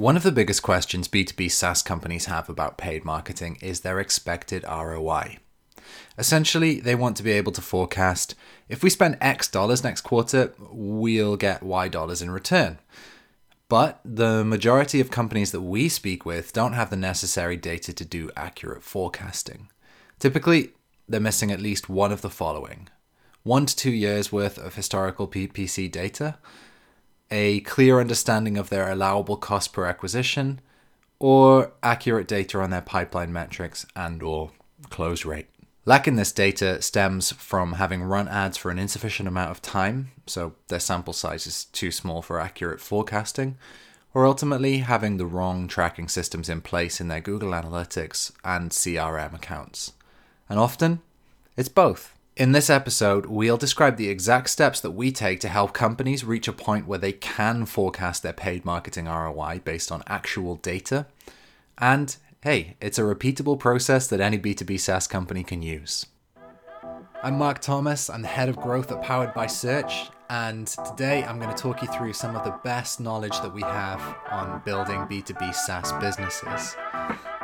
One of the biggest questions B2B SaaS companies have about paid marketing is their expected ROI. Essentially, they want to be able to forecast if we spend X dollars next quarter, we'll get Y dollars in return. But the majority of companies that we speak with don't have the necessary data to do accurate forecasting. Typically, they're missing at least one of the following one to two years worth of historical PPC data, a clear understanding of their allowable cost per acquisition, or accurate data on their pipeline metrics and or close rate. Lacking this data stems from having run ads for an insufficient amount of time, so their sample size is too small for accurate forecasting, or ultimately having the wrong tracking systems in place in their Google Analytics and CRM accounts. And often, it's both. In this episode, we'll describe the exact steps that we take to help companies reach a point where they can forecast their paid marketing ROI based on actual data. And hey, it's a repeatable process that any B2B SaaS company can use. I'm Marc Thomas, I'm the head of growth at Powered by Search, and today I'm going to talk you through some of the best knowledge that we have on building B2B SaaS businesses.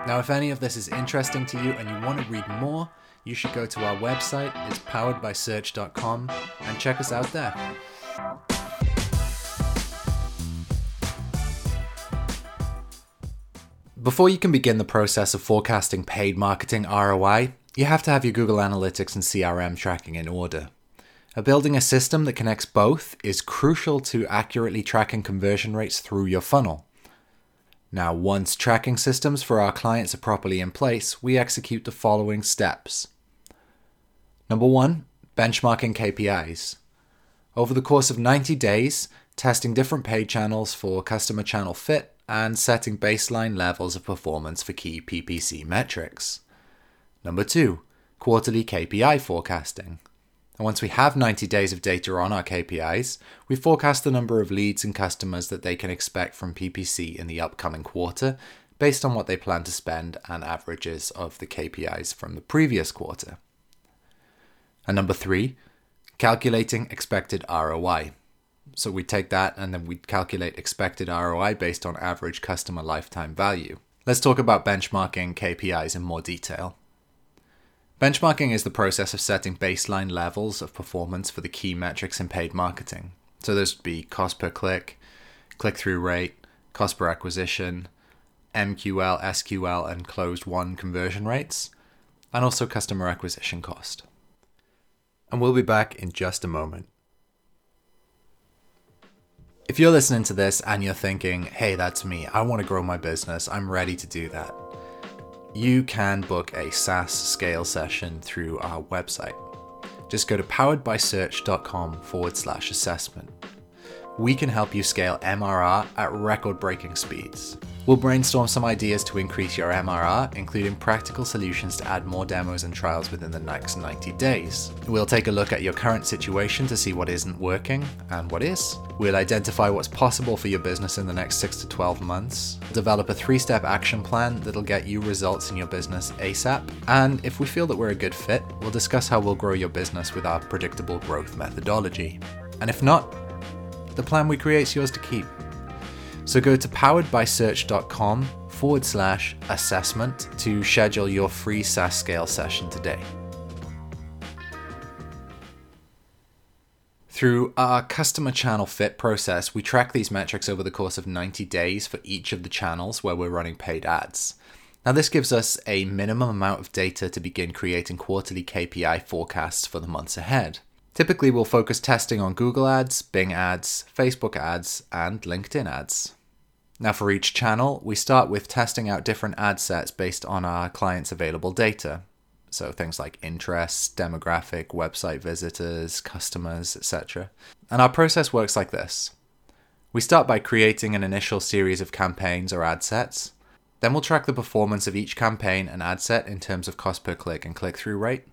Now, if any of this is interesting to you and you want to read more, you should go to our website, it's poweredbysearch.com, and check us out there. Before you can begin the process of forecasting paid marketing ROI, you have to have your Google Analytics and CRM tracking in order. building a system that connects both is crucial to accurately tracking conversion rates through your funnel. Now, once tracking systems for our clients are properly in place, we execute the following steps. Number one, benchmarking KPIs. Over the course of 90 days, testing different paid channels for customer channel fit and setting baseline levels of performance for key PPC metrics. Number two, quarterly KPI forecasting. And once we have 90 days of data on our KPIs, we forecast the number of leads and customers that they can expect from PPC in the upcoming quarter based on what they plan to spend and averages of the KPIs from the previous quarter. And number three, calculating expected ROI. So we take that and then we calculate expected ROI based on average customer lifetime value. Let's talk about benchmarking KPIs in more detail. Benchmarking is the process of setting baseline levels of performance for the key metrics in paid marketing. So those would be cost per click, click through rate, cost per acquisition, MQL, SQL, and closed won conversion rates, and also customer acquisition cost and we'll be back in just a moment. If you're listening to this and you're thinking, hey, that's me, I want to grow my business, I'm ready to do that, you can book a SaaS scale session through our website. Just go to poweredbysearch.com forward slash assessment. We can help you scale MRR at record breaking speeds. We'll brainstorm some ideas to increase your MRR, including practical solutions to add more demos and trials within the next 90 days. We'll take a look at your current situation to see what isn't working and what is. We'll identify what's possible for your business in the next 6 to 12 months, develop a three step action plan that'll get you results in your business ASAP, and if we feel that we're a good fit, we'll discuss how we'll grow your business with our predictable growth methodology. And if not, the plan we create is yours to keep. So go to poweredbysearch.com forward slash assessment to schedule your free SaaS scale session today. Through our customer channel fit process, we track these metrics over the course of 90 days for each of the channels where we're running paid ads. Now, this gives us a minimum amount of data to begin creating quarterly KPI forecasts for the months ahead. Typically, we'll focus testing on Google Ads, Bing Ads, Facebook Ads, and LinkedIn Ads. Now, for each channel, we start with testing out different ad sets based on our clients' available data. So, things like interests, demographic, website visitors, customers, etc. And our process works like this we start by creating an initial series of campaigns or ad sets. Then we'll track the performance of each campaign and ad set in terms of cost per click and click through rate.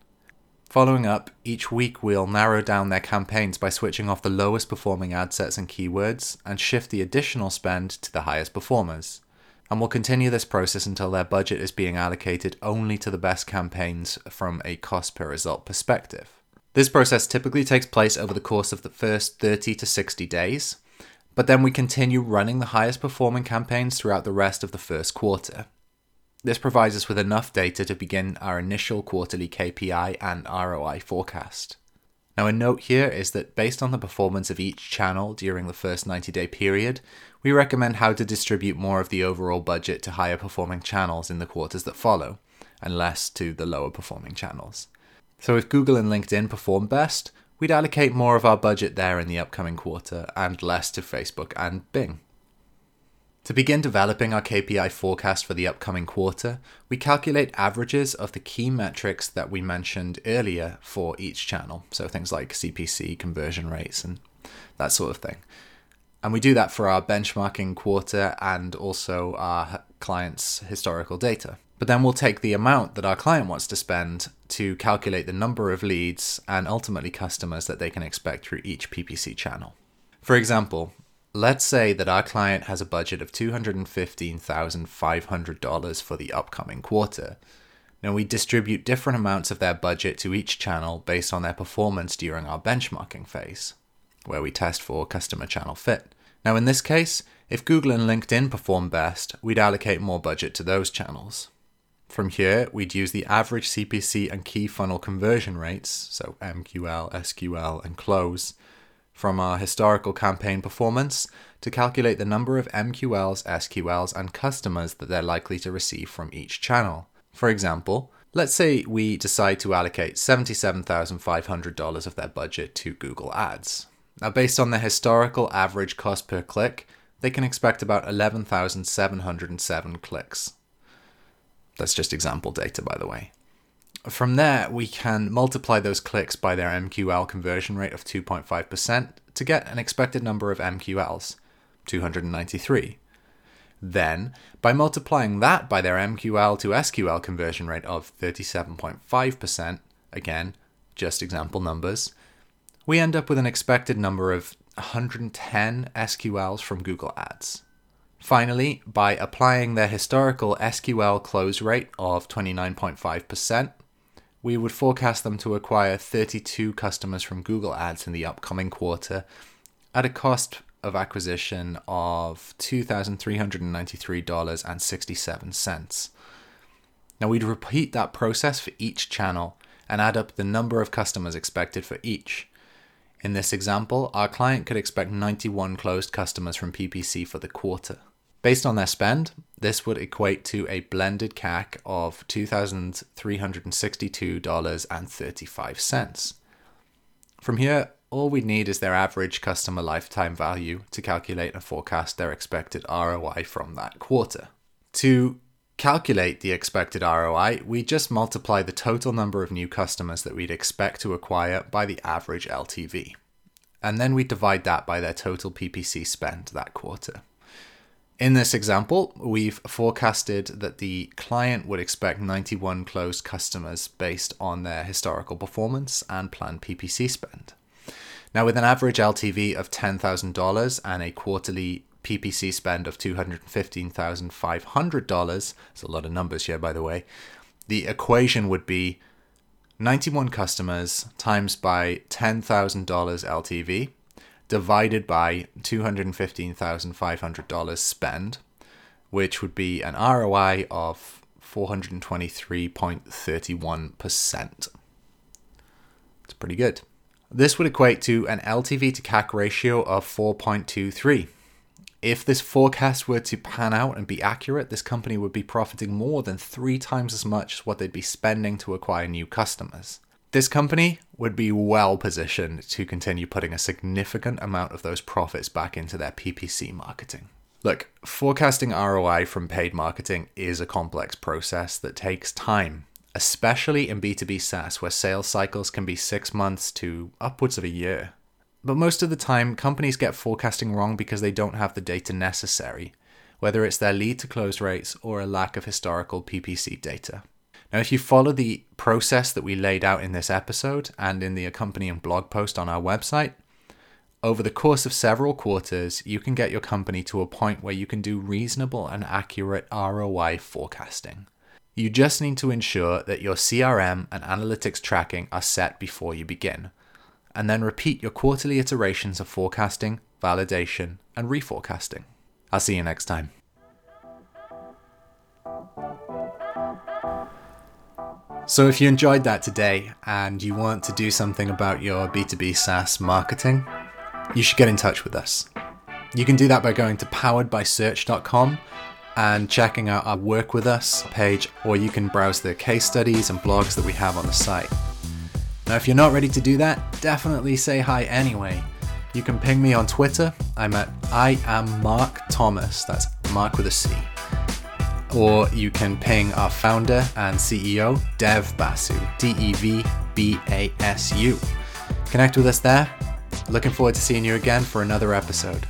Following up, each week we'll narrow down their campaigns by switching off the lowest performing ad sets and keywords and shift the additional spend to the highest performers. And we'll continue this process until their budget is being allocated only to the best campaigns from a cost per result perspective. This process typically takes place over the course of the first 30 to 60 days, But then we continue running the highest performing campaigns throughout the rest of the first quarter. This provides us with enough data to begin our initial quarterly KPI and ROI forecast. Now, a note here is that based on the performance of each channel during the first 90 day period, we recommend how to distribute more of the overall budget to higher performing channels in the quarters that follow, and less to the lower performing channels. So, if Google and LinkedIn perform best, we'd allocate more of our budget there in the upcoming quarter and less to Facebook and Bing. To begin developing our KPI forecast for the upcoming quarter, we calculate averages of the key metrics that we mentioned earlier for each channel. So things like CPC, conversion rates, and that sort of thing. And we do that for our benchmarking quarter and also our clients' historical data. But then we'll take the amount that our client wants to spend to calculate the number of leads and ultimately customers that they can expect through each PPC channel. For example, Let's say that our client has a budget of $215,500 for the upcoming quarter. Now, we distribute different amounts of their budget to each channel based on their performance during our benchmarking phase, where we test for customer channel fit. Now, in this case, if Google and LinkedIn perform best, we'd allocate more budget to those channels. From here, we'd use the average CPC and key funnel conversion rates, so MQL, SQL, and close, from our historical campaign performance to calculate the number of MQLs, SQLs, and customers that they're likely to receive from each channel. For example, let's say we decide to allocate $77,500 of their budget to Google Ads. Now, based on the historical average cost per click, they can expect about 11,707 clicks. That's just example data, by the way. From there, we can multiply those clicks by their MQL conversion rate of 2.5% to get an expected number of MQLs, 293. Then, by multiplying that by their MQL to SQL conversion rate of 37.5%, again, just example numbers, we end up with an expected number of 110 SQLs from Google Ads. Finally, by applying their historical SQL close rate of 29.5%, we would forecast them to acquire 32 customers from Google Ads in the upcoming quarter at a cost of acquisition of $2,393.67. Now, we'd repeat that process for each channel and add up the number of customers expected for each. In this example, our client could expect 91 closed customers from PPC for the quarter. Based on their spend, this would equate to a blended CAC of $2,362.35. From here, all we need is their average customer lifetime value to calculate and forecast their expected ROI from that quarter. To calculate the expected ROI, we just multiply the total number of new customers that we'd expect to acquire by the average LTV. And then we divide that by their total PPC spend that quarter. In this example, we've forecasted that the client would expect 91 closed customers based on their historical performance and planned PPC spend. Now, with an average LTV of $10,000 and a quarterly PPC spend of $215,500, it's a lot of numbers here, by the way, the equation would be 91 customers times by $10,000 LTV divided by $215,500 spend, which would be an ROI of 423.31%. It's pretty good. This would equate to an LTV to CAC ratio of 4.23. If this forecast were to pan out and be accurate, this company would be profiting more than three times as much as what they'd be spending to acquire new customers. This company would be well positioned to continue putting a significant amount of those profits back into their PPC marketing. Look, forecasting ROI from paid marketing is a complex process that takes time, especially in B2B SaaS where sales cycles can be six months to upwards of a year. But most of the time, companies get forecasting wrong because they don't have the data necessary, whether it's their lead to close rates or a lack of historical PPC data. Now, if you follow the process that we laid out in this episode and in the accompanying blog post on our website, over the course of several quarters, you can get your company to a point where you can do reasonable and accurate ROI forecasting. You just need to ensure that your CRM and analytics tracking are set before you begin, and then repeat your quarterly iterations of forecasting, validation, and reforecasting. I'll see you next time. So, if you enjoyed that today and you want to do something about your B2B SaaS marketing, you should get in touch with us. You can do that by going to poweredbysearch.com and checking out our Work With Us page, or you can browse the case studies and blogs that we have on the site. Now, if you're not ready to do that, definitely say hi anyway. You can ping me on Twitter. I'm at I am Marc Thomas. That's Marc with a C. Or you can ping our founder and CEO, Dev Basu, D E V B A S U. Connect with us there. Looking forward to seeing you again for another episode.